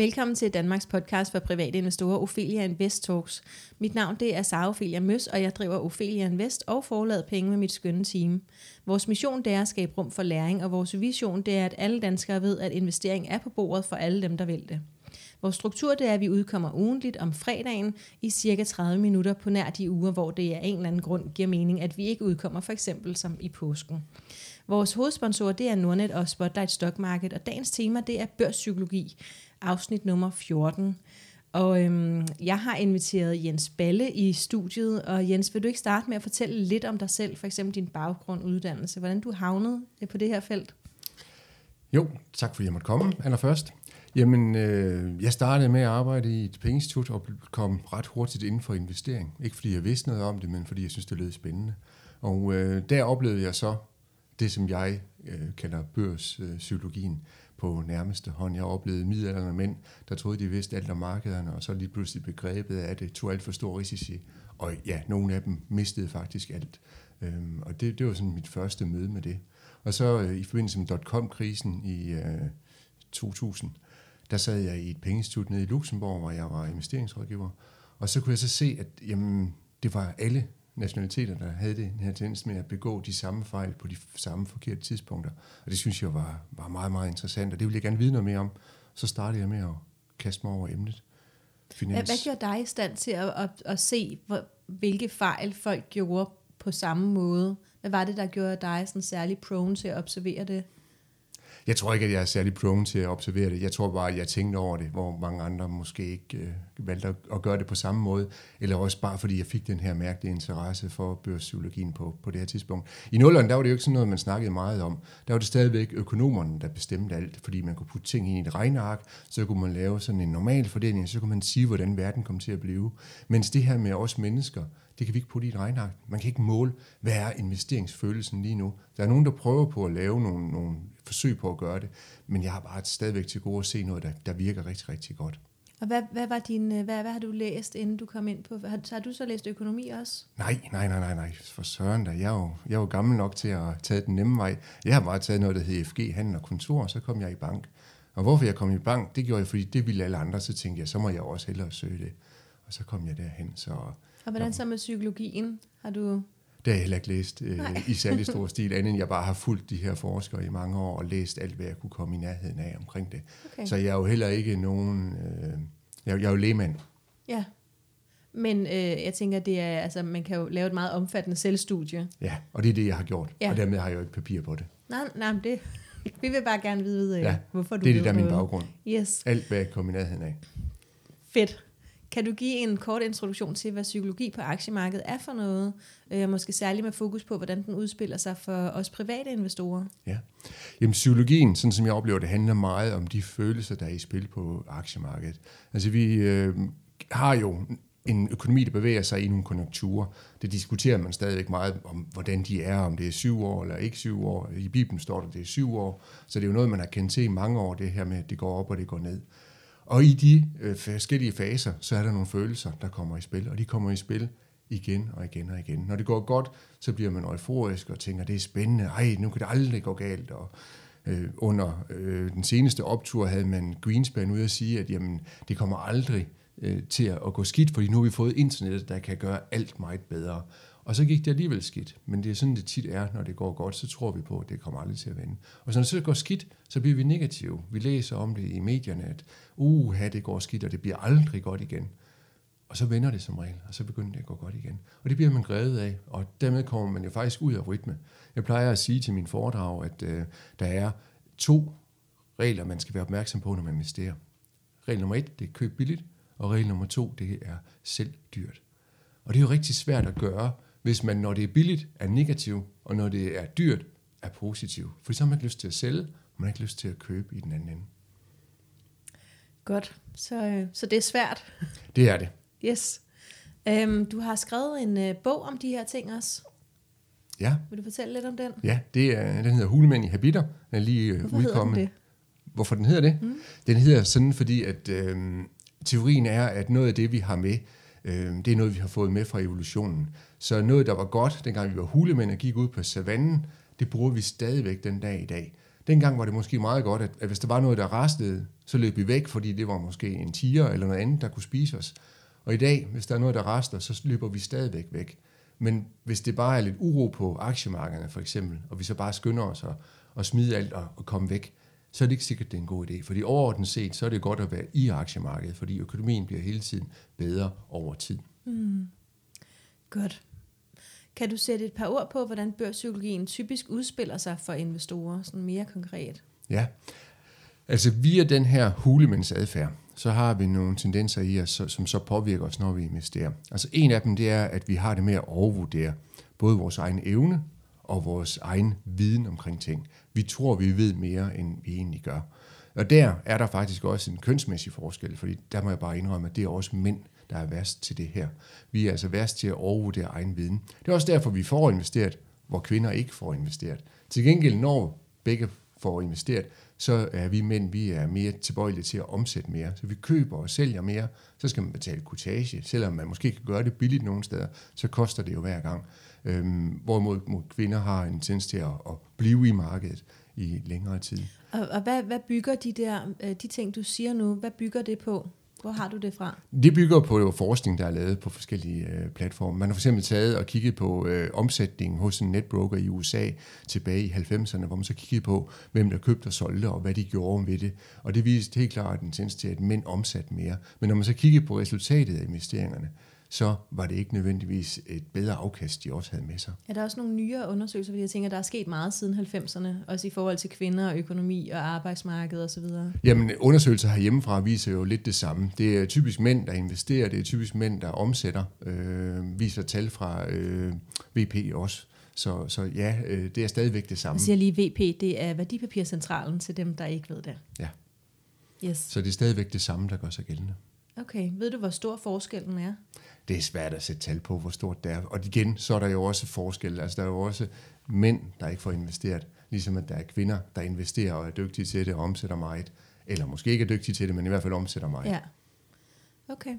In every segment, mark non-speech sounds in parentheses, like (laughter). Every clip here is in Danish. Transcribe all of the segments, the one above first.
Velkommen til Danmarks podcast for private investorer, Ophelia Invest Talks. Mit navn det er Sara Ophelia Møs, og jeg driver Ophelia Invest og forlader penge med mit skønne team. Vores mission det er at skabe rum for læring, og vores vision det er, at alle danskere ved, at investering er på bordet for alle dem, der vil det. Vores struktur det er, at vi udkommer ugentligt om fredagen i cirka 30 minutter på nær de uger, hvor det af en eller anden grund giver mening, at vi ikke udkommer, for eksempel som i påsken. Vores hovedsponsor det er Nordnet og Spotlight Stock Market, og dagens tema det er børspsykologi afsnit nummer 14. Og øhm, jeg har inviteret Jens Balle i studiet, og Jens, vil du ikke starte med at fortælle lidt om dig selv, for eksempel din baggrund, uddannelse, hvordan du havnede øh, på det her felt? Jo, tak fordi jeg måtte komme allerførst. Jamen, øh, jeg startede med at arbejde i et pengeinstitut og kom ret hurtigt inden for investering. Ikke fordi jeg vidste noget om det, men fordi jeg synes, det lød spændende. Og øh, der oplevede jeg så det, som jeg øh, kalder børspsykologien. På nærmeste hånd. Jeg oplevede middelalderne mænd, der troede, de vidste alt om markederne, og så lige pludselig begrebet af det, tog alt for stor risici. Og ja, nogle af dem mistede faktisk alt. Øhm, og det, det var sådan mit første møde med det. Og så øh, i forbindelse med dot-com-krisen i øh, 2000, der sad jeg i et pengeinstitut nede i Luxembourg, hvor jeg var investeringsrådgiver. Og så kunne jeg så se, at jamen, det var alle nationaliteter, der havde den her tendens med at begå de samme fejl på de samme forkerte tidspunkter. Og det synes jeg var, var meget, meget interessant, og det ville jeg gerne vide noget mere om. Så startede jeg med at kaste mig over emnet. Finans. Hvad gjorde dig i stand til at, at, at se, hvor, hvilke fejl folk gjorde på samme måde? Hvad var det, der gjorde dig sådan særlig prone til at observere det? Jeg tror ikke, at jeg er særlig prone til at observere det. Jeg tror bare, at jeg tænkte over det, hvor mange andre måske ikke øh, valgte at, at gøre det på samme måde. Eller også bare, fordi jeg fik den her mærkelige interesse for børspsykologien på, på det her tidspunkt. I nullerne, der var det jo ikke sådan noget, man snakkede meget om. Der var det stadigvæk økonomerne, der bestemte alt, fordi man kunne putte ting ind i et regneark, så kunne man lave sådan en normal fordeling, så kunne man sige, hvordan verden kom til at blive. Mens det her med os mennesker, det kan vi ikke putte i et regneark. Man kan ikke måle, hvad er investeringsfølelsen lige nu. Der er nogen, der prøver på at lave nogle, nogle forsøg på at gøre det, men jeg har bare stadigvæk til gode at se noget, der, der virker rigtig, rigtig godt. Og hvad, hvad, var din, øh, hvad, hvad har du læst, inden du kom ind på? Har, har du så læst økonomi også? Nej, nej, nej, nej, nej. For søren da. Jeg er, jo, jeg er jo gammel nok til at tage den nemme vej. Jeg har bare taget noget, der hedder FG, handel og kontor, og så kom jeg i bank. Og hvorfor jeg kom i bank, det gjorde jeg, fordi det ville alle andre, så tænkte jeg, så må jeg også hellere søge det. Og så kom jeg derhen, så og hvordan så med psykologien? Har du... Det har jeg heller ikke læst øh, i særlig stor (laughs) stil, andet end jeg bare har fulgt de her forskere i mange år og læst alt, hvad jeg kunne komme i nærheden af omkring det. Okay. Så jeg er jo heller ikke nogen... Øh, jeg, jeg er jo lægmand. Ja, men øh, jeg tænker, det er, altså, man kan jo lave et meget omfattende selvstudie. Ja, og det er det, jeg har gjort. Ja. Og dermed har jeg jo ikke papir på det. Nej, nej, det, vi vil bare gerne vide, øh, ja, hvorfor du det er det, der er min baggrund. Yes. Alt, hvad jeg kommer i nærheden af. Fedt. Kan du give en kort introduktion til, hvad psykologi på aktiemarkedet er for noget? Øh, måske særligt med fokus på, hvordan den udspiller sig for os private investorer. Ja, Jamen, psykologien, sådan som jeg oplever det, handler meget om de følelser, der er i spil på aktiemarkedet. Altså vi øh, har jo en økonomi, der bevæger sig i nogle konjunkturer. Det diskuterer man stadigvæk meget om, hvordan de er, om det er syv år eller ikke syv år. I Bibelen står der, at det er syv år, så det er jo noget, man har kendt til i mange år, det her med, at det går op og det går ned. Og i de øh, forskellige faser, så er der nogle følelser, der kommer i spil, og de kommer i spil igen og igen og igen. Når det går godt, så bliver man euforisk og tænker, det er spændende, ej, nu kan det aldrig gå galt. Og, øh, under øh, den seneste optur havde man Greenspan ude at sige, at jamen, det kommer aldrig øh, til at gå skidt, fordi nu har vi fået internet, der kan gøre alt meget bedre. Og så gik det alligevel skidt. Men det er sådan, det tit er, når det går godt, så tror vi på, at det kommer aldrig til at vende. Og så når det så går skidt, så bliver vi negative. Vi læser om det i medierne, at uha, det går skidt, og det bliver aldrig godt igen. Og så vender det som regel, og så begynder det at gå godt igen. Og det bliver man grædet af, og dermed kommer man jo faktisk ud af rytme. Jeg plejer at sige til min foredrag, at øh, der er to regler, man skal være opmærksom på, når man investerer. Regel nummer et, det er køb billigt, og regel nummer to, det er selv dyrt. Og det er jo rigtig svært at gøre, hvis man, når det er billigt, er negativ, og når det er dyrt, er positiv. For så har man ikke lyst til at sælge, og man har ikke lyst til at købe i den anden ende. Godt. Så, øh, så det er svært. Det er det. Yes. Um, du har skrevet en uh, bog om de her ting også. Ja. Vil du fortælle lidt om den? Ja, det er, den hedder Hulemænd i Habiter. Den er lige uh, Hvorfor udkommet. Hedder den det? Hvorfor den hedder det? Mm. Den hedder sådan, fordi at øh, teorien er, at noget af det, vi har med, øh, Øhm, det er noget, vi har fået med fra evolutionen. Så noget, der var godt, dengang vi var hulemænd og gik ud på savannen, det bruger vi stadigvæk den dag i dag. Dengang var det måske meget godt, at, at hvis der var noget, der rastede, Så løb vi væk, fordi det var måske en tiger eller noget andet, der kunne spise os. Og i dag, hvis der er noget, der rester, så løber vi stadigvæk væk. Men hvis det bare er lidt uro på aktiemarkederne for eksempel, og vi så bare skynder os at, at smide alt og, og komme væk, så er det ikke sikkert, det er en god idé. Fordi overordnet set, så er det godt at være i aktiemarkedet, fordi økonomien bliver hele tiden bedre over tid. Mm. Godt. Kan du sætte et par ord på, hvordan børspsykologien typisk udspiller sig for investorer, sådan mere konkret? Ja, altså via den her hulemænds adfærd, så har vi nogle tendenser i os, som så påvirker os, når vi investerer. Altså en af dem, det er, at vi har det med at overvurdere både vores egen evne og vores egen viden omkring ting. Vi tror, vi ved mere, end vi egentlig gør. Og der er der faktisk også en kønsmæssig forskel, fordi der må jeg bare indrømme, at det er også mænd, der er værst til det her. Vi er altså værst til at overvurdere egen viden. Det er også derfor, vi får investeret, hvor kvinder ikke får investeret. Til gengæld, når begge får investeret, så er vi mænd, vi er mere tilbøjelige til at omsætte mere. Så vi køber og sælger mere, så skal man betale kutage. Selvom man måske kan gøre det billigt nogle steder, så koster det jo hver gang. Øhm, hvorimod mod kvinder har en tendens til at, at blive i markedet i længere tid. Og, og hvad, hvad bygger de der, øh, de ting, du siger nu, hvad bygger det på? Hvor har du det fra? Det bygger på forskning, der er lavet på forskellige øh, platforme. Man har for eksempel taget og kigget på øh, omsætningen hos en netbroker i USA tilbage i 90'erne, hvor man så kiggede på, hvem der købte og solgte, og hvad de gjorde ved det. Og det viste helt klart en tendens til, at mænd omsatte mere. Men når man så kiggede på resultatet af investeringerne, så var det ikke nødvendigvis et bedre afkast, de også havde med sig. Er der også nogle nyere undersøgelser, fordi jeg tænker, der er sket meget siden 90'erne, også i forhold til kvinder og økonomi og arbejdsmarked osv.? Jamen, undersøgelser herhjemmefra viser jo lidt det samme. Det er typisk mænd, der investerer, det er typisk mænd, der omsætter, øh, viser tal fra øh, VP også. Så, så ja, øh, det er stadigvæk det samme. Jeg siger lige VP, det er værdipapircentralen til dem, der ikke ved det. Ja. Yes. Så det er stadigvæk det samme, der gør sig gældende. Okay, ved du, hvor stor forskellen er? Det er svært at sætte tal på, hvor stort det er. Og igen, så er der jo også forskel. Altså, der er jo også mænd, der ikke får investeret, ligesom at der er kvinder, der investerer og er dygtige til det og omsætter meget. Eller måske ikke er dygtige til det, men i hvert fald omsætter meget. Ja. Okay.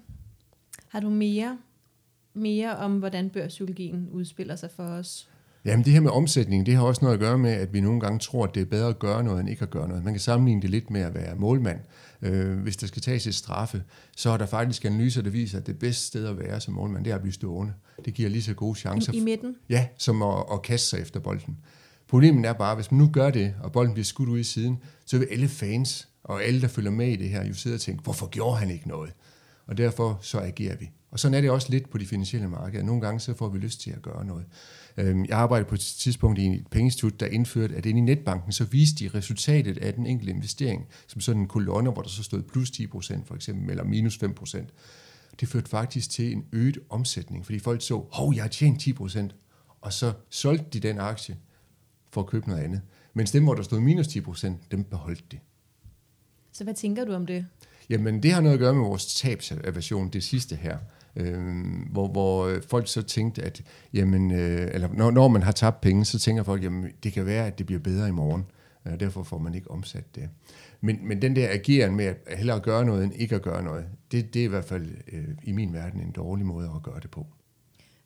Har du mere, mere om, hvordan børspsykologien udspiller sig for os? Jamen det her med omsætning, det har også noget at gøre med, at vi nogle gange tror, at det er bedre at gøre noget, end ikke at gøre noget. Man kan sammenligne det lidt med at være målmand. Øh, hvis der skal tages et straffe, så er der faktisk analyser, der viser, at det bedste sted at være som målmand, det er at blive stående. Det giver lige så gode chancer. I, i midten? Ja, som at, at kaste sig efter bolden. Problemet er bare, hvis man nu gør det, og bolden bliver skudt ud i siden, så vil alle fans og alle, der følger med i det her, jo sidde og tænke, hvorfor gjorde han ikke noget? Og derfor så agerer vi. Og sådan er det også lidt på de finansielle markeder. Nogle gange så får vi lyst til at gøre noget. Øhm, jeg arbejdede på et tidspunkt i et pengeinstitut, der indførte, at inde i netbanken, så viste de resultatet af den enkelte investering, som sådan en kolonne, hvor der så stod plus 10 procent for eksempel, eller minus 5 procent. Det førte faktisk til en øget omsætning, fordi folk så, hov, jeg har tjent 10 procent, og så solgte de den aktie for at købe noget andet. Mens dem, hvor der stod minus 10 procent, dem beholdt de. Så hvad tænker du om det? Jamen, det har noget at gøre med vores tabsaversion, det sidste her. Øh, hvor, hvor øh, folk så tænkte, at jamen, øh, eller når, når man har tabt penge, så tænker folk, jamen det kan være, at det bliver bedre i morgen, og derfor får man ikke omsat det. Men, men den der ageren med at hellere gøre noget, end ikke at gøre noget, det, det er i hvert fald øh, i min verden en dårlig måde at gøre det på.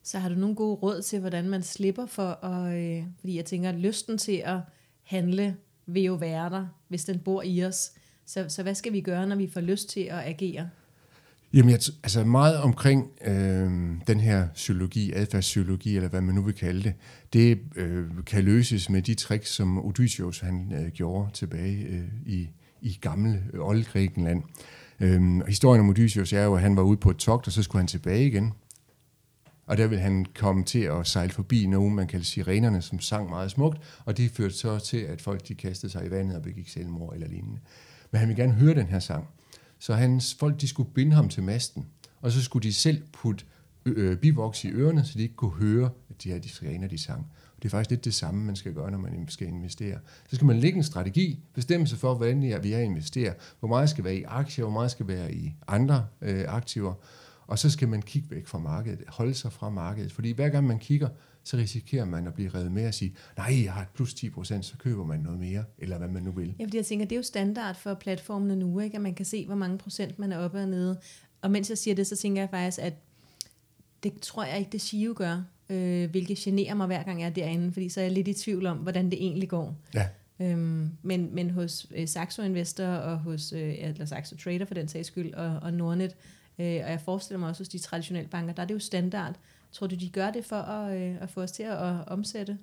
Så har du nogle gode råd til, hvordan man slipper for at, øh, fordi jeg tænker, at lysten til at handle vil jo være der, hvis den bor i os. Så, så hvad skal vi gøre, når vi får lyst til at agere? Jamen, jeg, altså meget omkring øh, den her psykologi, adfærdspsykologi, eller hvad man nu vil kalde det, det øh, kan løses med de tricks, som Odysseus han øh, gjorde tilbage øh, i, i gamle øh, oldgrækenland. Øh, historien om Odysseus er jo, at han var ude på et togt, og så skulle han tilbage igen. Og der vil han komme til at sejle forbi nogen, man kalder sirenerne, som sang meget smukt, og det førte så til, at folk de kastede sig i vandet og begik selvmord eller lignende. Men han vil gerne høre den her sang. Så hans folk de skulle binde ham til masten, og så skulle de selv putte øh, bivoks i ørerne, så de ikke kunne høre, at de her de sirener, de sang. Og det er faktisk lidt det samme, man skal gøre, når man skal investere. Så skal man lægge en strategi, bestemme sig for, hvordan vi er investere. Hvor meget skal være i aktier, hvor meget skal være i andre øh, aktiver. Og så skal man kigge væk fra markedet, holde sig fra markedet. Fordi hver gang man kigger, så risikerer man at blive revet med og sige, nej, jeg har et plus 10 procent, så køber man noget mere, eller hvad man nu vil. Ja, fordi jeg tænker, det er jo standard for platformene nu, ikke? at man kan se, hvor mange procent man er oppe og nede. Og mens jeg siger det, så tænker jeg faktisk, at det tror jeg ikke, det Shio gør, øh, hvilket generer mig hver gang jeg er derinde, fordi så er jeg lidt i tvivl om, hvordan det egentlig går. Ja. Øhm, men, men hos øh, Saxo Investor og hos øh, eller Saxo Trader for den sags skyld og, og Nordnet, øh, og jeg forestiller mig også hos de traditionelle banker, der er det jo standard. Tror du, de gør det for at, øh, at få os til at, at omsætte?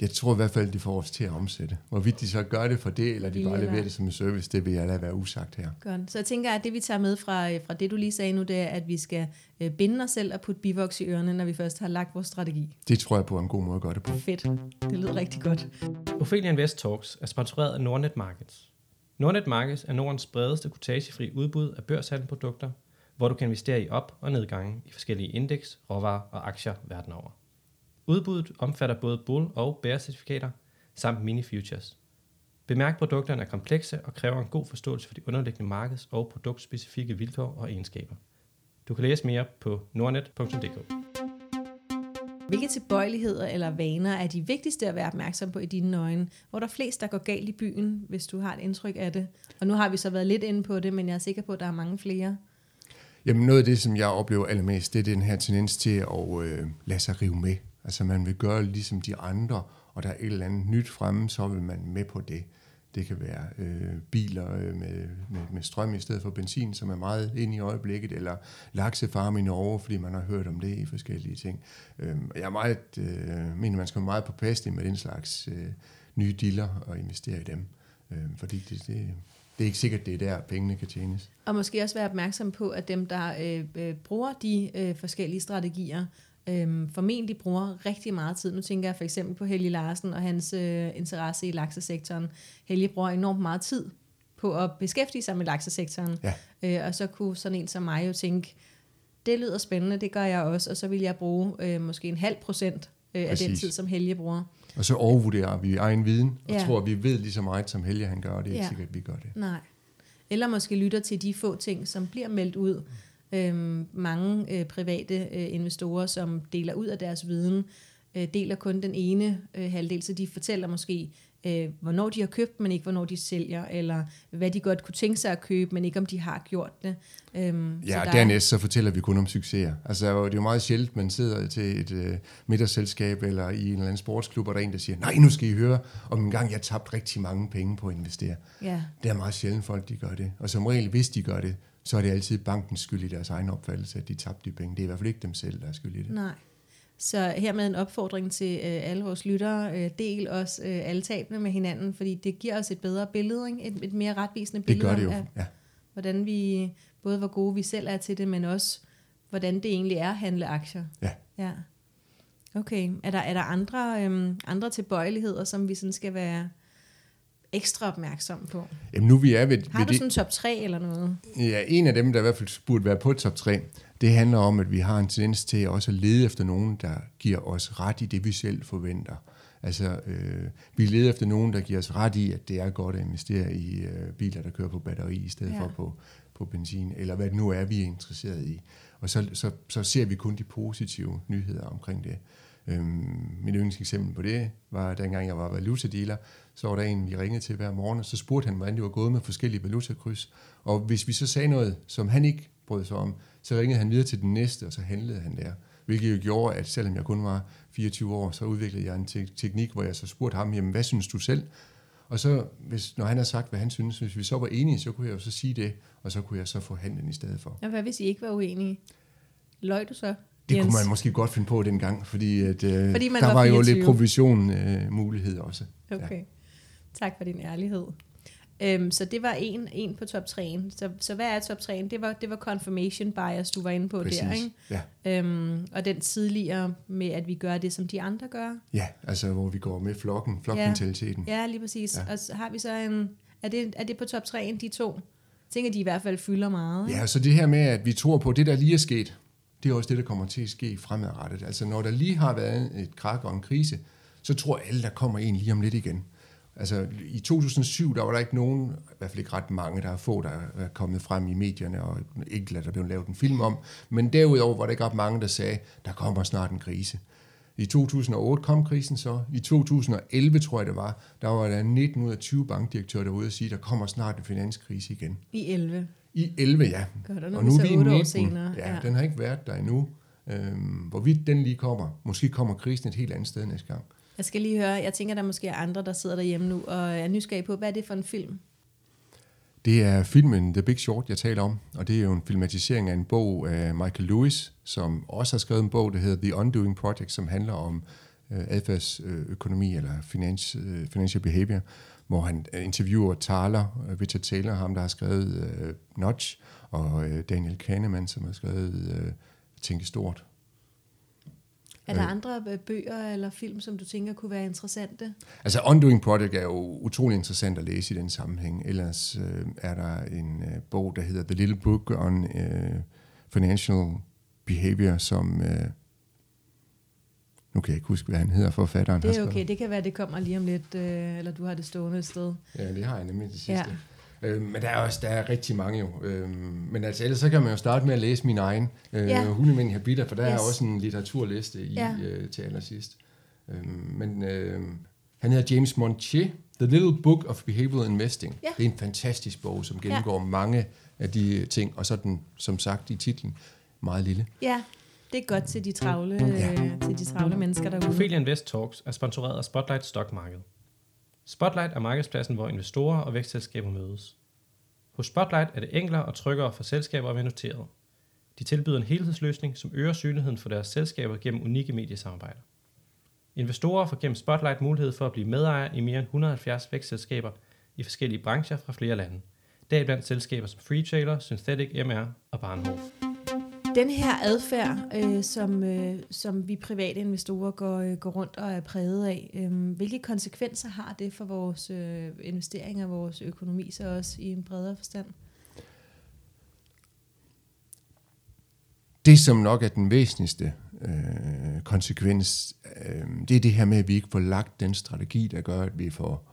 Jeg tror i hvert fald, de får os til at omsætte. Hvorvidt de så gør det for det, eller de bare leverer det som en service, det vil jeg lade være usagt her. Godt. Så jeg tænker, at det vi tager med fra, fra det, du lige sagde nu, det er, at vi skal øh, binde os selv og putte bivoks i ørerne, når vi først har lagt vores strategi. Det tror jeg på er en god måde at gøre det på. Fedt. Det lyder rigtig godt. Ophelia Invest Talks er sponsoreret af Nordnet Markets. Nordnet Markets er Nordens bredeste kortagefri udbud af børshandelprodukter, hvor du kan investere i op- og nedgange i forskellige indeks, råvarer og aktier verden over. Udbuddet omfatter både bull- og bear-certifikater samt mini-futures. Bemærk, produkterne er komplekse og kræver en god forståelse for de underliggende markeds- og produktspecifikke vilkår og egenskaber. Du kan læse mere på nordnet.dk. Hvilke tilbøjeligheder eller vaner er de vigtigste at være opmærksom på i dine øjne? Hvor der er flest, der går galt i byen, hvis du har et indtryk af det? Og nu har vi så været lidt inde på det, men jeg er sikker på, at der er mange flere. Jamen noget af det, som jeg oplever allermest, det er den her tendens til at øh, lade sig rive med. Altså man vil gøre ligesom de andre, og der er et eller andet nyt fremme, så vil man med på det. Det kan være øh, biler øh, med, med, med strøm i stedet for benzin, som er meget ind i øjeblikket, eller laksefarm i Norge, fordi man har hørt om det i forskellige ting. Øh, jeg er meget, øh, mener, man skal være meget påpasselig med den slags øh, nye dealer og investere i dem. Øh, fordi det, det, det er ikke sikkert, det er der, pengene kan tjenes. Og måske også være opmærksom på, at dem, der øh, øh, bruger de øh, forskellige strategier, øh, formentlig bruger rigtig meget tid. Nu tænker jeg for eksempel på Helge Larsen og hans øh, interesse i laksesektoren. Helge bruger enormt meget tid på at beskæftige sig med laksesektoren. Ja. Øh, og så kunne sådan en som mig jo tænke, det lyder spændende, det gør jeg også, og så vil jeg bruge øh, måske en halv procent øh, af den tid, som Helge bruger. Og så overvurderer vi egen viden, og Ja. tror, at vi ved lige så meget, som Helge han gør, og det er ikke Ja. sikkert, at vi gør det. Nej. Eller måske lytter til de få ting, som bliver meldt ud. Øhm, mange øh, private øh, investorer, som deler ud af deres viden, øh, deler kun den ene øh, halvdel, så de fortæller måske, øh, hvornår de har købt, men ikke hvornår de sælger, eller hvad de godt kunne tænke sig at købe, men ikke om de har gjort det. Øhm, Ja, der og er- dernæst så fortæller vi kun om succeser. Altså, det er jo meget sjældent, man sidder til et øh, middagsselskab eller i en eller anden sportsklub, og der er en, der siger, nej, nu skal I høre om en gang, jeg tabte rigtig mange penge på at investere. Ja, Det er meget sjældent folk, de gør det. Og som regel, hvis de gør det, så er det altid bankens skyld i deres egen opfattelse, at de tabte de penge. Det er i hvert fald ikke dem selv, der er skyld i det. nej. Så hermed en opfordring til øh, alle vores lyttere, øh, del os øh, alle tabene med hinanden, fordi det giver os et bedre billede, ikke? Et, et mere retvisende Det billede gør det jo, at, ja. hvordan vi, både hvor gode vi selv er til det, men også hvordan det egentlig er at handle aktier. Ja. Ja. Okay. Er der, er der andre, øhm, andre tilbøjeligheder, som vi sådan skal være ekstra opmærksom på? Jamen nu vi er ved, Har ved du sådan en top 3 eller noget? Ja, en af dem, der i hvert fald burde være på top 3, det handler om, at vi har en tendens til også at lede efter nogen, der giver os ret i det, vi selv forventer. Altså, øh, vi leder efter nogen, der giver os ret i, at det er godt at investere i øh, biler, der kører på batteri, i stedet ja. for på, på benzin, eller hvad det nu er, vi er interesseret i. Og så, så, så ser vi kun de positive nyheder omkring det. Øhm, mit yndlingseksempel på det var, dengang jeg var valutadealer, så var der en, vi ringede til hver morgen, og så spurgte han, hvordan det var gået med forskellige valutakryds. Og hvis vi så sagde noget, som han ikke brød sig om, så ringede han videre til den næste, og så handlede han der. Hvilket jo gjorde, at selvom jeg kun var 24 år, så udviklede jeg en te- teknik, hvor jeg så spurgte ham, jamen hvad synes du selv? Og så, hvis, når han har sagt, hvad han synes, hvis vi så var enige, så kunne jeg jo så sige det, og så kunne jeg så få handlen i stedet for. Og hvad hvis I ikke var uenige? Løg du så? Det Jens? kunne man måske godt finde på dengang, fordi, at, øh, Fordi man der var var, jo 24. lidt provision øh, mulighed også. Okay. Tak for din ærlighed. Øhm, så det var en, en på top 3'en. Så, så hvad er top 3'en? Det var, det var confirmation bias, du var inde på Præcis. der, ikke? Ja. Øhm, og den tidligere med, at vi gør det, som de andre gør. ja, altså hvor vi går med flokken, flokmentaliteten. Ja, lige præcis. Ja. Ja. Og så har vi så en... Er det, er det på top 3'en, de to? Jeg tænker, de i hvert fald fylder meget. ikke? Ja, så det her med, at vi tror på, det, der lige er sket, det er også det, der kommer til at ske fremadrettet. Altså når der lige har været et krak og en krise, så tror alle, der kommer en lige om lidt igen. Altså i 2007, der var der ikke nogen, i hvert fald ikke ret mange, der er få, der er kommet frem i medierne, og enkelte, der blev lavet en film om. Men derudover var der ikke ret mange, der sagde, der kommer snart en krise. I 2008 kom krisen så. I 2011, tror jeg det var, der var der 19 ud af 20 bankdirektører derude og sige, der kommer snart en finanskrise igen. I 11. I 11, ja. Godt, og nu og er nu er vi i otte år 19. senere. Ja, Ja. ja, den har ikke været der endnu. Øhm, hvorvidt den lige kommer. Måske kommer krisen et helt andet sted næste gang. Jeg skal lige høre, jeg tænker, der måske er andre, der sidder derhjemme nu og er nysgerrige på, hvad er det for en film? Det er filmen The Big Short, jeg taler om, og det er jo en filmatisering af en bog af Michael Lewis, som også har skrevet en bog, der hedder The Undoing Project, som handler om øh, adfærdsøkonomi eller finance, øh, financial behavior, hvor han øh, interviewer Taler, øh, Richard Taylor, ham der har skrevet øh, Notch, og øh, Daniel Kahneman, som har skrevet øh, Tænke Stort. Er der andre øh, bøger eller film, som du tænker kunne være interessante? Altså Undoing Project er jo utrolig interessant at læse i den sammenhæng. Ellers øh, er der en øh, bog, der hedder The Little Book on øh, Financial Behavior, som... Øh, nu kan jeg ikke huske, hvad han hedder, forfatteren. Det er okay, det kan være, det kommer lige om lidt, øh, eller du har det stående et sted. Ja, det har jeg nemlig det sidste. Ja. Øh, men der er også der er rigtig mange jo. Øh, men altså ellers så kan man jo starte med at læse min egen øh, ja. Hundemænd Habiter, for der yes. er også en litteraturliste i, ja. øh, til allersidst. Øh, men øh, han hedder James Montier, The Little Book of Behavioral Investing. Ja. Det er en fantastisk bog, som gennemgår ja. mange af de ting, og så den, som sagt i titlen, meget lille. Ja, det er godt til de travle, ja. øh, til de travle mennesker derude. Ophelia Invest Talks er sponsoreret af Spotlight Stock Market. Spotlight er markedspladsen, hvor investorer og vækstselskaber mødes. Hos Spotlight er det enklere og tryggere for selskaber at være noteret. De tilbyder en helhedsløsning, som øger synligheden for deres selskaber gennem unikke mediesamarbejder. Investorer får gennem Spotlight mulighed for at blive medejer i mere end 170 vækstselskaber i forskellige brancher fra flere lande. Deriblandt selskaber som Freetrailer, Synthetic MR og Barnhof. Den her adfærd, øh, som, øh, som vi private investorer går, øh, går rundt og er præget af, øh, hvilke konsekvenser har det for vores øh, investeringer og vores økonomi så også i en bredere forstand? Det, som nok er den væsentligste øh, konsekvens, øh, det er det her med, at vi ikke får lagt den strategi, der gør, at vi får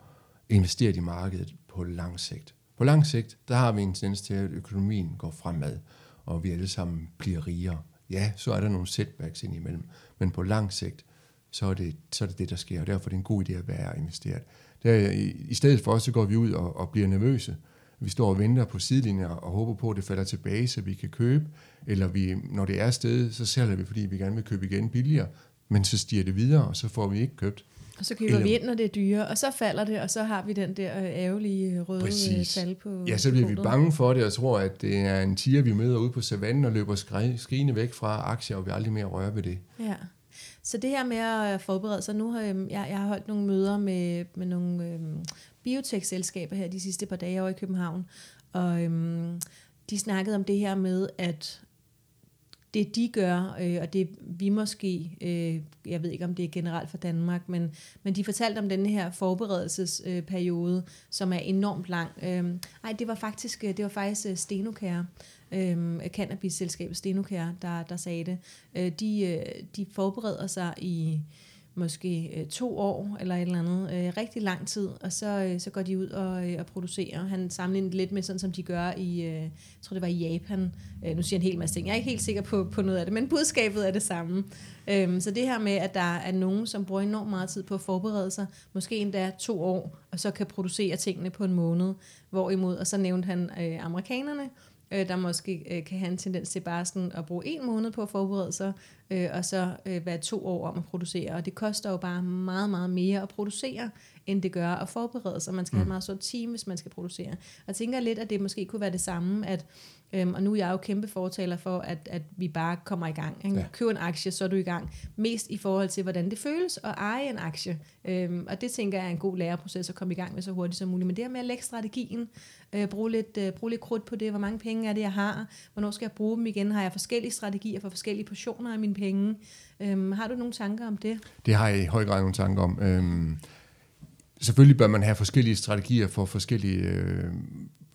investeret i markedet på lang sigt. På lang sigt, der har vi en tendens til, at økonomien går fremad og vi alle sammen bliver rigere. Ja, så er der nogle setbacks indimellem, men på lang sigt, så er det så er det, det, der sker, og derfor er det en god idé at være investeret. Der, i, I stedet for, så går vi ud og, og bliver nervøse. Vi står og venter på sidelinjer og håber på, at det falder tilbage, så vi kan købe, eller vi, når det er sted, så sælger vi, fordi vi gerne vil købe igen billigere, men så stiger det videre, og så får vi ikke købt. Og så køber Eller, vi ind, når det er dyre, og så falder det, og så har vi den der øh, ærgerlige øh, røde Præcis. tal på Ja, så bliver vi bange for det, og tror, at det er en tiger, vi møder ude på savannen, og løber skrigende væk fra aktier, og vi aldrig mere rører ved det. Ja. Så det her med at forberede sig, nu har jeg, jeg har holdt nogle møder med, med nogle øhm, biotech-selskaber her de sidste par dage over i København, og øhm, de snakkede om det her med, at det de gør, øh, og det vi måske, øh, jeg ved ikke om det er generelt for Danmark, men, men de fortalte om den her forberedelsesperiode, øh, som er enormt lang. Øh, ej, det var faktisk, øh, det var faktisk øh, Stenokære, Stenokær, øh, cannabis-selskabet Stenokær, der, der sagde det. Øh, de, øh, de forbereder sig i måske øh, to år eller et eller andet, øh, rigtig lang tid, og så, øh, så går de ud og, øh, og producerer. Han sammenligner lidt med sådan, som de gør i, øh, jeg tror det var i Japan. Øh, nu siger han en hel masse ting. Jeg er ikke helt sikker på, på noget af det, men budskabet er det samme. Øh, så det her med, at der er nogen, som bruger enormt meget tid på at forberede sig, måske endda to år, og så kan producere tingene på en måned, hvorimod, og så nævnte han øh, amerikanerne, øh, der måske øh, kan have en tendens til bare sådan at bruge en måned på at forberede sig, øh, og så øh, være to år om at producere. Og det koster jo bare meget, meget mere at producere, end det gør at forberede sig. Man skal mm. have et meget stort team, hvis man skal producere. Og jeg tænker lidt, at det måske kunne være det samme, at Øhm, og nu er jeg jo kæmpe fortaler for, at, at vi bare kommer i gang. Ikke? Ja. Køb en aktie, så er du i gang. Mest i forhold til, hvordan det føles at eje en aktie. Øhm, og det tænker jeg er en god læreproces at komme i gang med så hurtigt som muligt. Men det her med at lægge strategien, øh, bruge, lidt, øh, bruge lidt krudt på det, hvor mange penge er det, jeg har, hvornår skal jeg bruge dem igen, har jeg forskellige strategier for forskellige portioner af mine penge. Øhm, har du nogle tanker om det? Det har jeg i høj grad nogle tanker om. Øhm, selvfølgelig bør man have forskellige strategier for forskellige øh,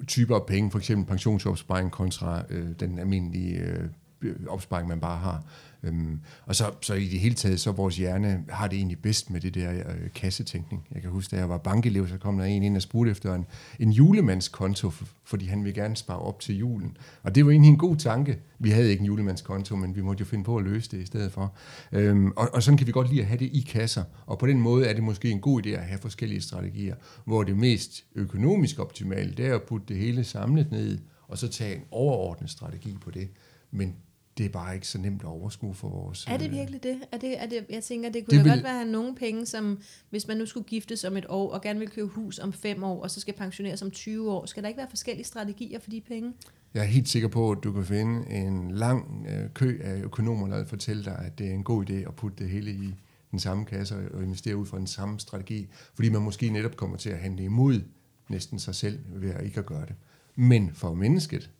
typer af penge, for eksempel pensionsopsparing kontra øh, den almindelige øh, Øh, opsparing, man bare har. Øhm, og så, så i det hele taget, så vores hjerne har det egentlig bedst med det der øh, kassetænkning. Jeg kan huske, da jeg var bankelev, så kom der en ind og spurgte efter en, en julemandskonto, fordi han ville gerne spare op til julen. Og det var egentlig en god tanke. Vi havde ikke en julemandskonto, men vi måtte jo finde på at løse det i stedet for. Øhm, og, og sådan kan vi godt lide at have det i kasser. Og på den måde er det måske en god idé at have forskellige strategier, hvor det mest økonomisk optimale, det er at putte det hele samlet ned, og så tage en overordnet strategi på det. Men det er bare ikke så nemt at overskue for vores... Er det øh, virkelig det? Er det, er det jeg tænker, det kunne Det da vil- godt være nogle penge, som hvis man nu skulle giftes om et år, og gerne vil købe hus om fem år, og så skal pensioneres om 20 år, skal der ikke være forskellige strategier for de penge? Jeg er helt sikker på, at du kan finde en lang øh, kø af økonomer, der vil fortælle dig, at det er en god idé at putte det hele i den samme kasse og investere ud fra den samme strategi, fordi man måske netop kommer til at handle imod næsten sig selv ved at ikke at gøre det. Men for mennesket,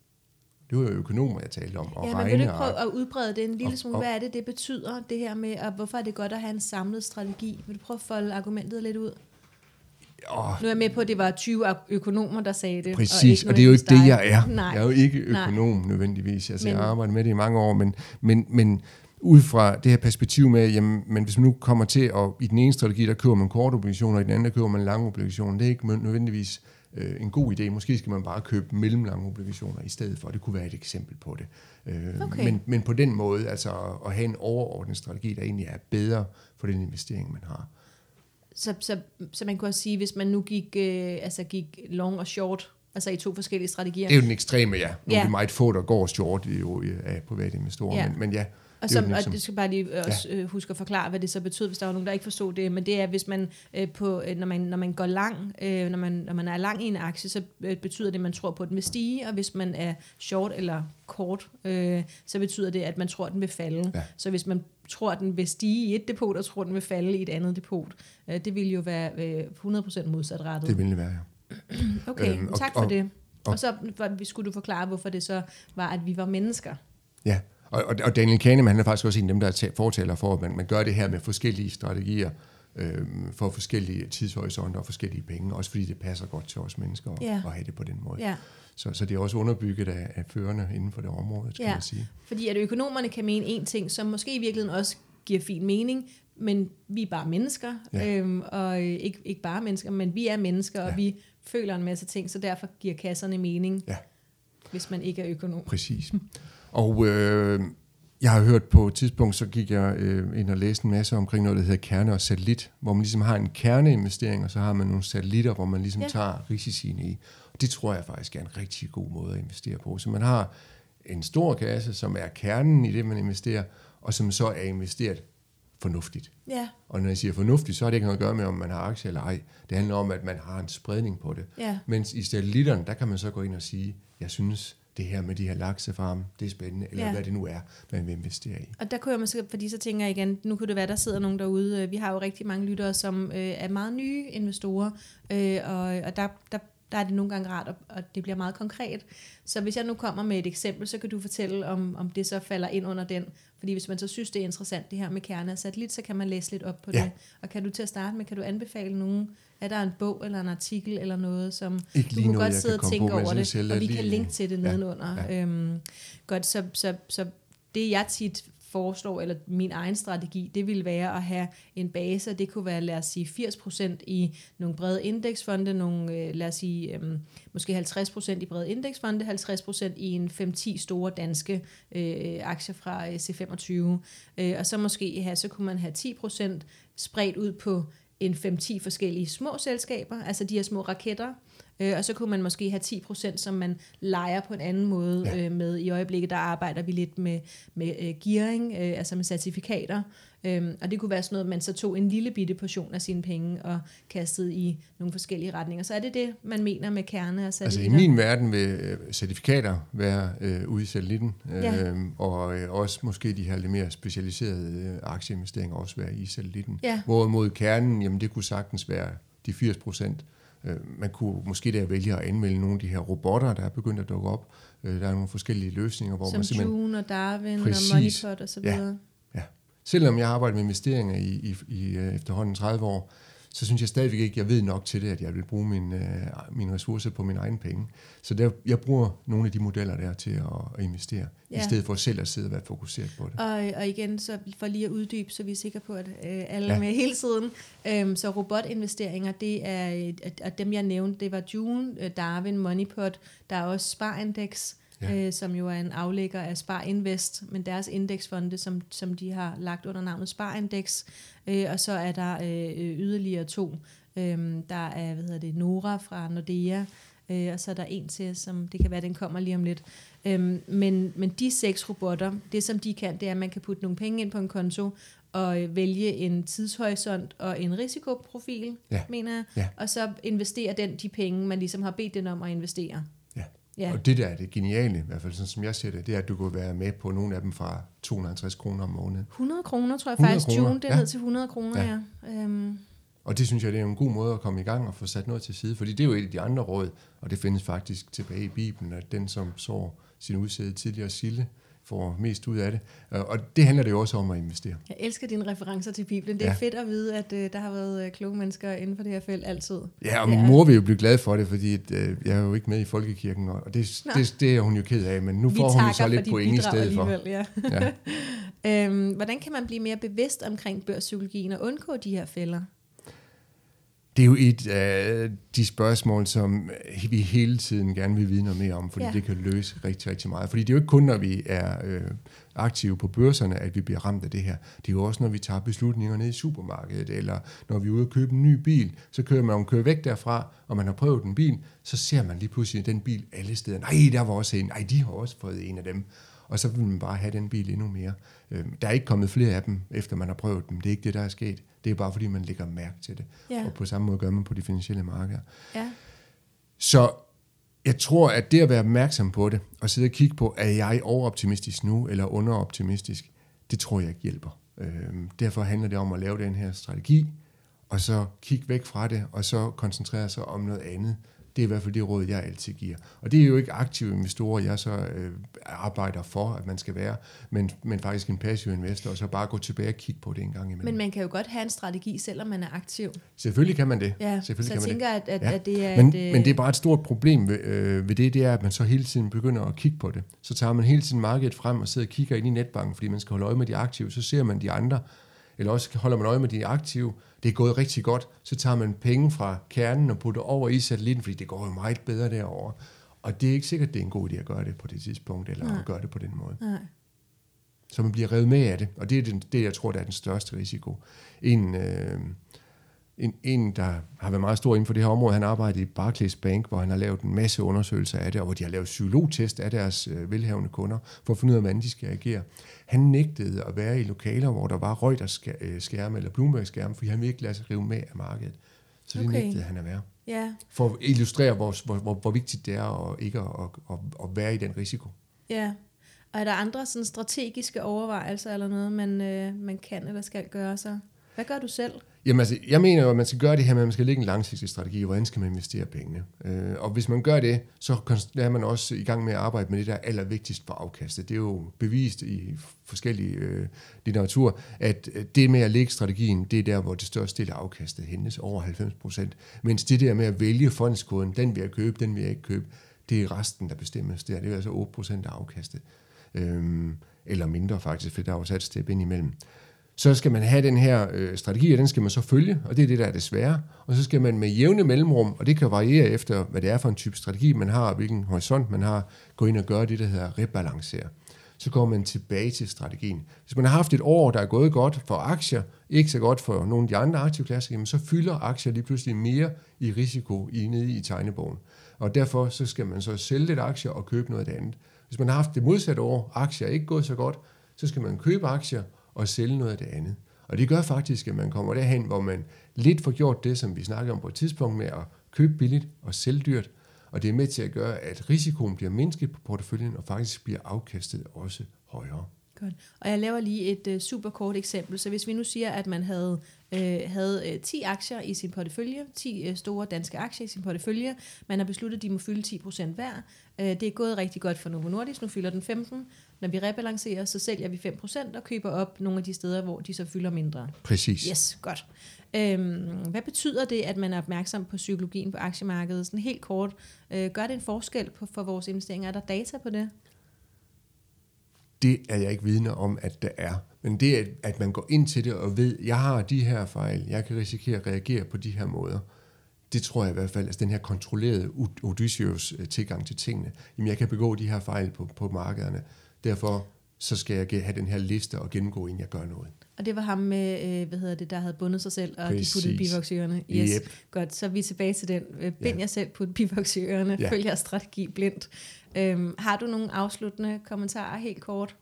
det var jo økonomer, jeg talte om, og ja, men vil du ikke prøve at udbrede det en lille og- smule? og- Hvad er det, det betyder, det her med, og hvorfor er det godt at have en samlet strategi? Vil du prøve at folde argumentet lidt ud? og, Nu er jeg med på, at det var 20 økonomer, der sagde det. Præcis, og, og det er jo ikke det, jeg er. Nej. Jeg er jo ikke Nej. økonom nødvendigvis. Altså, Men- jeg har arbejdet med det i mange år, men, men, men ud fra det her perspektiv med, jamen, men hvis man nu kommer til, at i den ene strategi, der køber man korte obligationer, og i den anden, der køber man lange obligationer, det er ikke nødvendigvis øh, en god idé. Måske skal man bare købe mellemlange obligationer i stedet for. Det kunne være et eksempel på det. Øh, Okay. men, men på den måde, altså at, have en overordnet strategi, der egentlig er bedre for den investering, man har. Så, så, så man kunne også sige, hvis man nu gik, øh, altså gik long og short, altså i to forskellige strategier, Det er jo den ekstreme, ja. Nu Ja. er det meget få, der går short i, jo, af private investorer, Ja. men, men ja, Og, det som, den og ekstreme. det skal bare lige også øh, huske at forklare, hvad det så betyder, hvis der var nogen, der ikke forstod det. Men det er, hvis man, øh, på, øh, når, man når man går lang, øh, når, man, når man er lang i en aktie, så øh, betyder det, at man tror på, at den vil stige. Og hvis man er short eller kort, øh, så betyder det, at man tror, at den vil falde. Ja. Så hvis man tror, at den vil stige i et depot, og tror, at den vil falde i et andet depot, øh, det vil jo være øh, 100% modsatrettet. Det vil det være, ja. (clears throat) Okay, Øhm, øhm, og- tak for og- det. og- Og så skulle du forklare, hvorfor det så var, at vi var mennesker. Ja, og, og, og Daniel Kahneman, han er faktisk også en af dem, der er ta- fortaler for, at man, man gør det her med forskellige strategier øh, for forskellige tidshorisonter og forskellige penge, også fordi det passer godt til os mennesker at, Ja. at have det på den måde. Ja. Så, så det er også underbygget af, af førerne inden for det område, skal Ja. man sige. Fordi at økonomerne kan mene en ting, som måske i virkeligheden også giver fin mening, men vi er bare mennesker, Ja. øhm, og øh, ikke, ikke bare mennesker, men vi er mennesker, og Ja. vi føler en masse ting, så derfor giver kasserne mening, Ja. hvis man ikke er økonom. Præcis. (laughs) Og øh, jeg har hørt på et tidspunkt, så gik jeg øh, ind og læste en masse omkring noget, der hedder kerne og satellit, hvor man ligesom har en kerneinvestering, og så har man nogle satellitter, hvor man ligesom Ja. tager risiciene i. Og det tror jeg faktisk er en rigtig god måde at investere på. Så man har en stor kasse, som er kernen i det, man investerer, og som så er investeret fornuftigt. Ja, Og når jeg siger fornuftigt, så har det ikke noget at gøre med, om man har aktier eller ej. Det handler om, at man har en spredning på det. ja. Mens i satellitterne, der kan man så gå ind og sige, jeg synes, det her med de her laksefarme, det er spændende, eller Ja. hvad det nu er, man vil investere i. Og der kunne jeg måske, fordi så tænker jeg igen, nu kunne det være, der sidder nogen derude. øh, Vi har jo rigtig mange lyttere, som øh, er meget nye investorer, øh, og, og der, der, der er det nogle gange rart, og, det bliver meget konkret. Så hvis jeg nu kommer med et eksempel, så kan du fortælle, om, om det så falder ind under den. Fordi hvis man så synes, det er interessant, det her med kerne og satellit, så kan man læse lidt op på Ja. det. Og kan du til at starte med, kan du anbefale nogen, er der en bog eller en artikel eller noget, som Ikke du kunne noget, godt sidde og tænke på, over det, og vi lige- kan linke til det Ja, nedenunder. ja. Øhm, godt, så, så, så det jeg tit foreslår, eller min egen strategi, det ville være at have en base, og det kunne være, lad os sige, 80% i nogle brede indeksfonde, nogle, øh, lad os sige, øhm, måske 50% i brede indeksfonde, 50% i en 5-10 store danske øh, aktier fra øh, C25, øh, og så måske have, så kunne man have 10% spredt ud på en 5-10 forskellige små selskaber, altså de her små raketter, Øh, og så kunne man måske have 10%, som man leger på en anden måde Ja. øh, med. I øjeblikket der arbejder vi lidt med, med øh, gearing, øh, altså med certifikater. Øhm, og det kunne være sådan noget, at man så tog en lille bitte portion af sine penge og kastede i nogle forskellige retninger. Så er det det, man mener med kerne og Altså i min verden vil øh, certifikater være øh, ude i satellitten, øh, Ja. og øh, også måske de her lidt mere specialiserede øh, aktieinvesteringer også være i satellitten. Ja. Hvorimod kernen, jamen det kunne sagtens være de 80 procent. Øh, man kunne måske der vælge at anmelde nogle af de her robotter, der er begyndt at dukke op. Øh, der er nogle forskellige løsninger, hvor Som man simpelthen... June og Darwin Præcis. og Moneypot og så Ja. videre. Ja. Selvom jeg har arbejdet med investeringer i, i, i øh, efterhånden 30 år, så synes jeg stadigvæk ikke, jeg ved nok til det, at jeg vil bruge min, øh, mine ressourcer på mine egne penge. Så der, jeg bruger nogle af de modeller der til at, at investere, ja. I stedet for selv at sidde og være fokuseret på det. Og, og igen, så for lige at uddybe, så vi er sikre på, at øh, alle Ja. med hele tiden. Øhm, så robotinvesteringer, det er, at, dem jeg nævnte, det var June, øh, Darwin, Moneypot, der er også Sparindex, Ja. øh, som jo er en aflægger af Spar Invest, men deres indeksfonde, som, som de har lagt under navnet Sparindex. Øh, og så er der øh, yderligere to, øh, der er, hvad hedder det, Nora fra Nordea, Øh, og så er der en til, som det kan være, den kommer lige om lidt. Øhm, men, men de seks robotter, det som de kan, det er, at man kan putte nogle penge ind på en konto, og øh, vælge en tidshorisont og en risikoprofil, Ja. mener jeg, Ja. og så investere den de penge, man ligesom har bedt den om at investere. Ja. Og det der er det geniale, i hvert fald sådan som jeg ser det, det er, at du kan være med på nogle af dem fra 250 kroner om måneden. 100 kroner, tror jeg 100 faktisk. kroner, June, det er ja. ned til 100 kroner, ja. Ja. ja. Øhm, Og det synes jeg, det er en god måde at komme i gang og få sat noget til side, fordi det er jo et af de andre råd, og det findes faktisk tilbage i Bibelen, at den, som sår sin udsæde tidligere sille, får mest ud af det. Øh, Og det handler det jo også om at investere. jeg elsker dine referencer til Bibelen. Det er Ja. fedt at vide, at øh, der har været øh, kloge mennesker inden for det her felt altid. Ja, og min mor vil jo blive glad for det, fordi øh, jeg er jo ikke med i folkekirken, og det, Nå. det, det er hun jo ked af, men nu Vi får hun jo så lidt point i stedet for. Ja. Ja. (laughs) øhm, hvordan kan man blive mere bevidst omkring børspsykologien og undgå de her fælder? Det er jo et af de spørgsmål, som vi hele tiden gerne vil vide noget mere om, fordi Ja. det kan løse rigtig, rigtig meget. Fordi det er jo ikke kun, når vi er øh, aktive på børserne, at vi bliver ramt af det her. Det er jo også, når vi tager beslutninger ned i supermarkedet, eller når vi er ude og købe en ny bil, så kører man, man kører væk derfra, og man har prøvet en bil, så ser man lige pludselig den bil alle steder. Nej, der var også en. Nej, de har også fået en af dem. Og så vil man bare have den bil endnu mere. Øh, Der er ikke kommet flere af dem, efter man har prøvet dem. Det er ikke det, der er sket. Det er bare, fordi man lægger mærke til det. Ja. Og på samme måde gør man på de finansielle markeder. Ja. Så jeg tror, at det at være opmærksom på det, og sidde og kigge på, er jeg overoptimistisk nu, eller underoptimistisk, det tror jeg ikke hjælper. Øhm, derfor handler det om at lave den her strategi, og så kigge væk fra det, og så koncentrere sig om noget andet. Det er i hvert fald det råd, jeg altid giver. Og det er jo ikke aktive investorer, jeg så øh, arbejder for, at man skal være, men, men faktisk en passiv investor, og så bare gå tilbage og kigge på det en gang imellem. Men man kan jo godt have en strategi, selvom man er aktiv. Selvfølgelig kan man det. Ja, så Selvfølgelig jeg kan man det. tænker, at, at, Ja. at det er Men, et... øh, men det er bare et stort problem ved, øh, ved det, det er, at man så hele tiden begynder at kigge på det. Så tager man hele tiden markedet frem og sidder og kigger ind i netbanken, fordi man skal holde øje med de aktive. Så ser man de andre, eller også holder man øje med de aktive. Det er gået rigtig godt. Så tager man penge fra kernen og putter over i satellitten, fordi det går jo meget bedre derovre. Og det er ikke sikkert, det er en god idé at gøre det på det tidspunkt, eller Nej. at gøre det på den måde. Nej. Så man bliver revet med af det, og det er den, det, jeg tror, der er den største risiko. En, øh, en, en, der har været meget stor inden for det her område, han arbejder i Barclays Bank, hvor han har lavet en masse undersøgelser af det, og hvor de har lavet psykologtest af deres øh, velhavende kunder, for at finde ud af, hvordan de skal agere. Han nægtede at være i lokaler, hvor der var Reuters-skærme eller Bloomberg-skærme, fordi han ville ikke lade sig rive med af markedet. Så det Okay. nægtede han at være. Ja, For at illustrere, hvor, hvor, hvor, hvor vigtigt det er at ikke at, at, at, at være i den risiko. ja. Og er der andre sådan strategiske overvejelser eller noget, man, øh, man kan eller skal gøre så? Hvad gør du selv? Jamen altså, jeg mener jo, at man skal gøre det her med, at man skal lægge en langsigtet strategi, hvordan skal man investere pengene. Øh, og hvis man gør det, så er man også i gang med at arbejde med det, der er allervigtigst for afkastet. Det er jo bevist i forskellige øh, litteratur, at øh, det med at lægge strategien, det er der, hvor det største del af afkastet hentes, over 90 procent. Mens det der med at vælge fondskoden, den vil jeg købe, den vil jeg ikke købe, det er resten, der bestemmes der. Det er altså 8 procent af afkastet. Øh, eller mindre faktisk, for der er jo sat step ind imellem så skal man have den her øh, strategi, og den skal man så følge, og det er det, der er det svære. Og så skal man med jævne mellemrum, og det kan variere efter, hvad det er for en type strategi, man har, og hvilken horisont man har, gå ind og gøre det, der hedder rebalancere. Så går man tilbage til strategien. Hvis man har haft et år, der er gået godt for aktier, ikke så godt for nogle af de andre aktivklasser, jamen så fylder aktier lige pludselig mere i risiko i, nede i tegnebogen. Og derfor så skal man så sælge lidt aktier og købe noget af det andet. Hvis man har haft det modsatte år, aktier er ikke gået så godt, så skal man købe aktier og sælge noget af det andet. Og det gør faktisk, at man kommer derhen, hvor man lidt får gjort det, som vi snakkede om på et tidspunkt med at købe billigt og sælge dyrt. Og det er med til at gøre, at risikoen bliver mindsket på porteføljen, og faktisk bliver afkastet også højere. Godt. Og jeg laver lige et øh, uh, super kort eksempel. Så hvis vi nu siger, at man havde, øh, havde øh, 10 aktier i sin portefølje, 10 øh, store danske aktier i sin portefølje, man har besluttet, at de må fylde 10% hver. Øh, det er gået rigtig godt for Novo Nordisk, nu fylder den 15. Når vi rebalancerer, så sælger vi 5% og køber op nogle af de steder, hvor de så fylder mindre. Præcis. Yes, godt. Øhm, hvad betyder det, at man er opmærksom på psykologien på aktiemarkedet? Sådan helt kort. Øh, gør det en forskel på, for vores investeringer? Er der data på det? Det er jeg ikke vidne om, at der er. Men det, at- at man går ind til det og ved, jeg har de her fejl, jeg kan risikere at reagere på de her måder, det tror jeg i hvert fald, altså den her kontrollerede Odysseus øh, tilgang til tingene. Jamen, jeg kan begå de her fejl på, på markederne. Derfor så skal jeg have den her liste og gennemgå, inden jeg gør noget. Og det var ham med, øh, hvad hedder det, der havde bundet sig selv, og Præcis. de puttede bivoks i ørerne. Yes, Yep. godt. Så er vi tilbage til den. Øh, Bind Ja. jer selv, put bivoks i ørerne. Ja. Følg jeres strategi blindt. Øhm, har du nogle afsluttende kommentarer helt kort?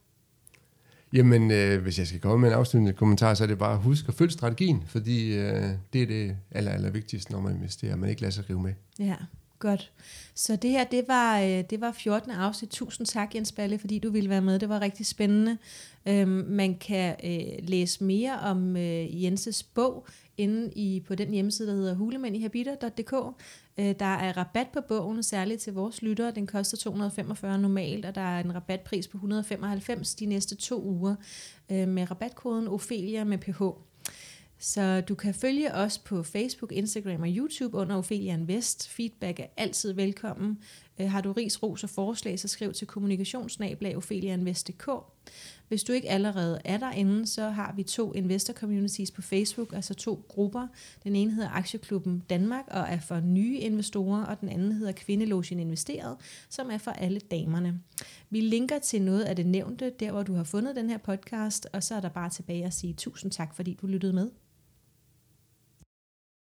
Jamen, øh, hvis jeg skal komme med en afsluttende kommentar, så er det bare at huske at følge strategien, fordi øh, det er det aller, aller vigtigste, når man investerer. Man ikke lader sig rive med. Ja, godt. Så det her, det var, øh, det var 14. afsnit. Tusind tak, Jens Balle, fordi du ville være med. Det var rigtig spændende. Øhm, man kan øh, læse mere om øh, Jenses bog inde i, på den hjemmeside, der hedder hulemændihabiter.dk. Øh, der er rabat på bogen, særligt til vores lyttere. Den koster 245 normalt, og der er en rabatpris på 195 de næste to uger øh, med rabatkoden Ophelia med PH. Så du kan følge os på Facebook, Instagram og YouTube under Ophelia Invest. Feedback er altid velkommen. Øh, har du ris, ros og forslag, så skriv til kommunikationsnabelagopheliainvest.dk. Hvis du ikke allerede er derinde, så har vi to investor communities på Facebook, altså to grupper. Den ene hedder Aktieklubben Danmark og er for nye investorer, og den anden hedder Kvindelogen Investeret, som er for alle damerne. Vi linker til noget af det nævnte, der hvor du har fundet den her podcast, og så er der bare tilbage at sige tusind tak, fordi du lyttede med.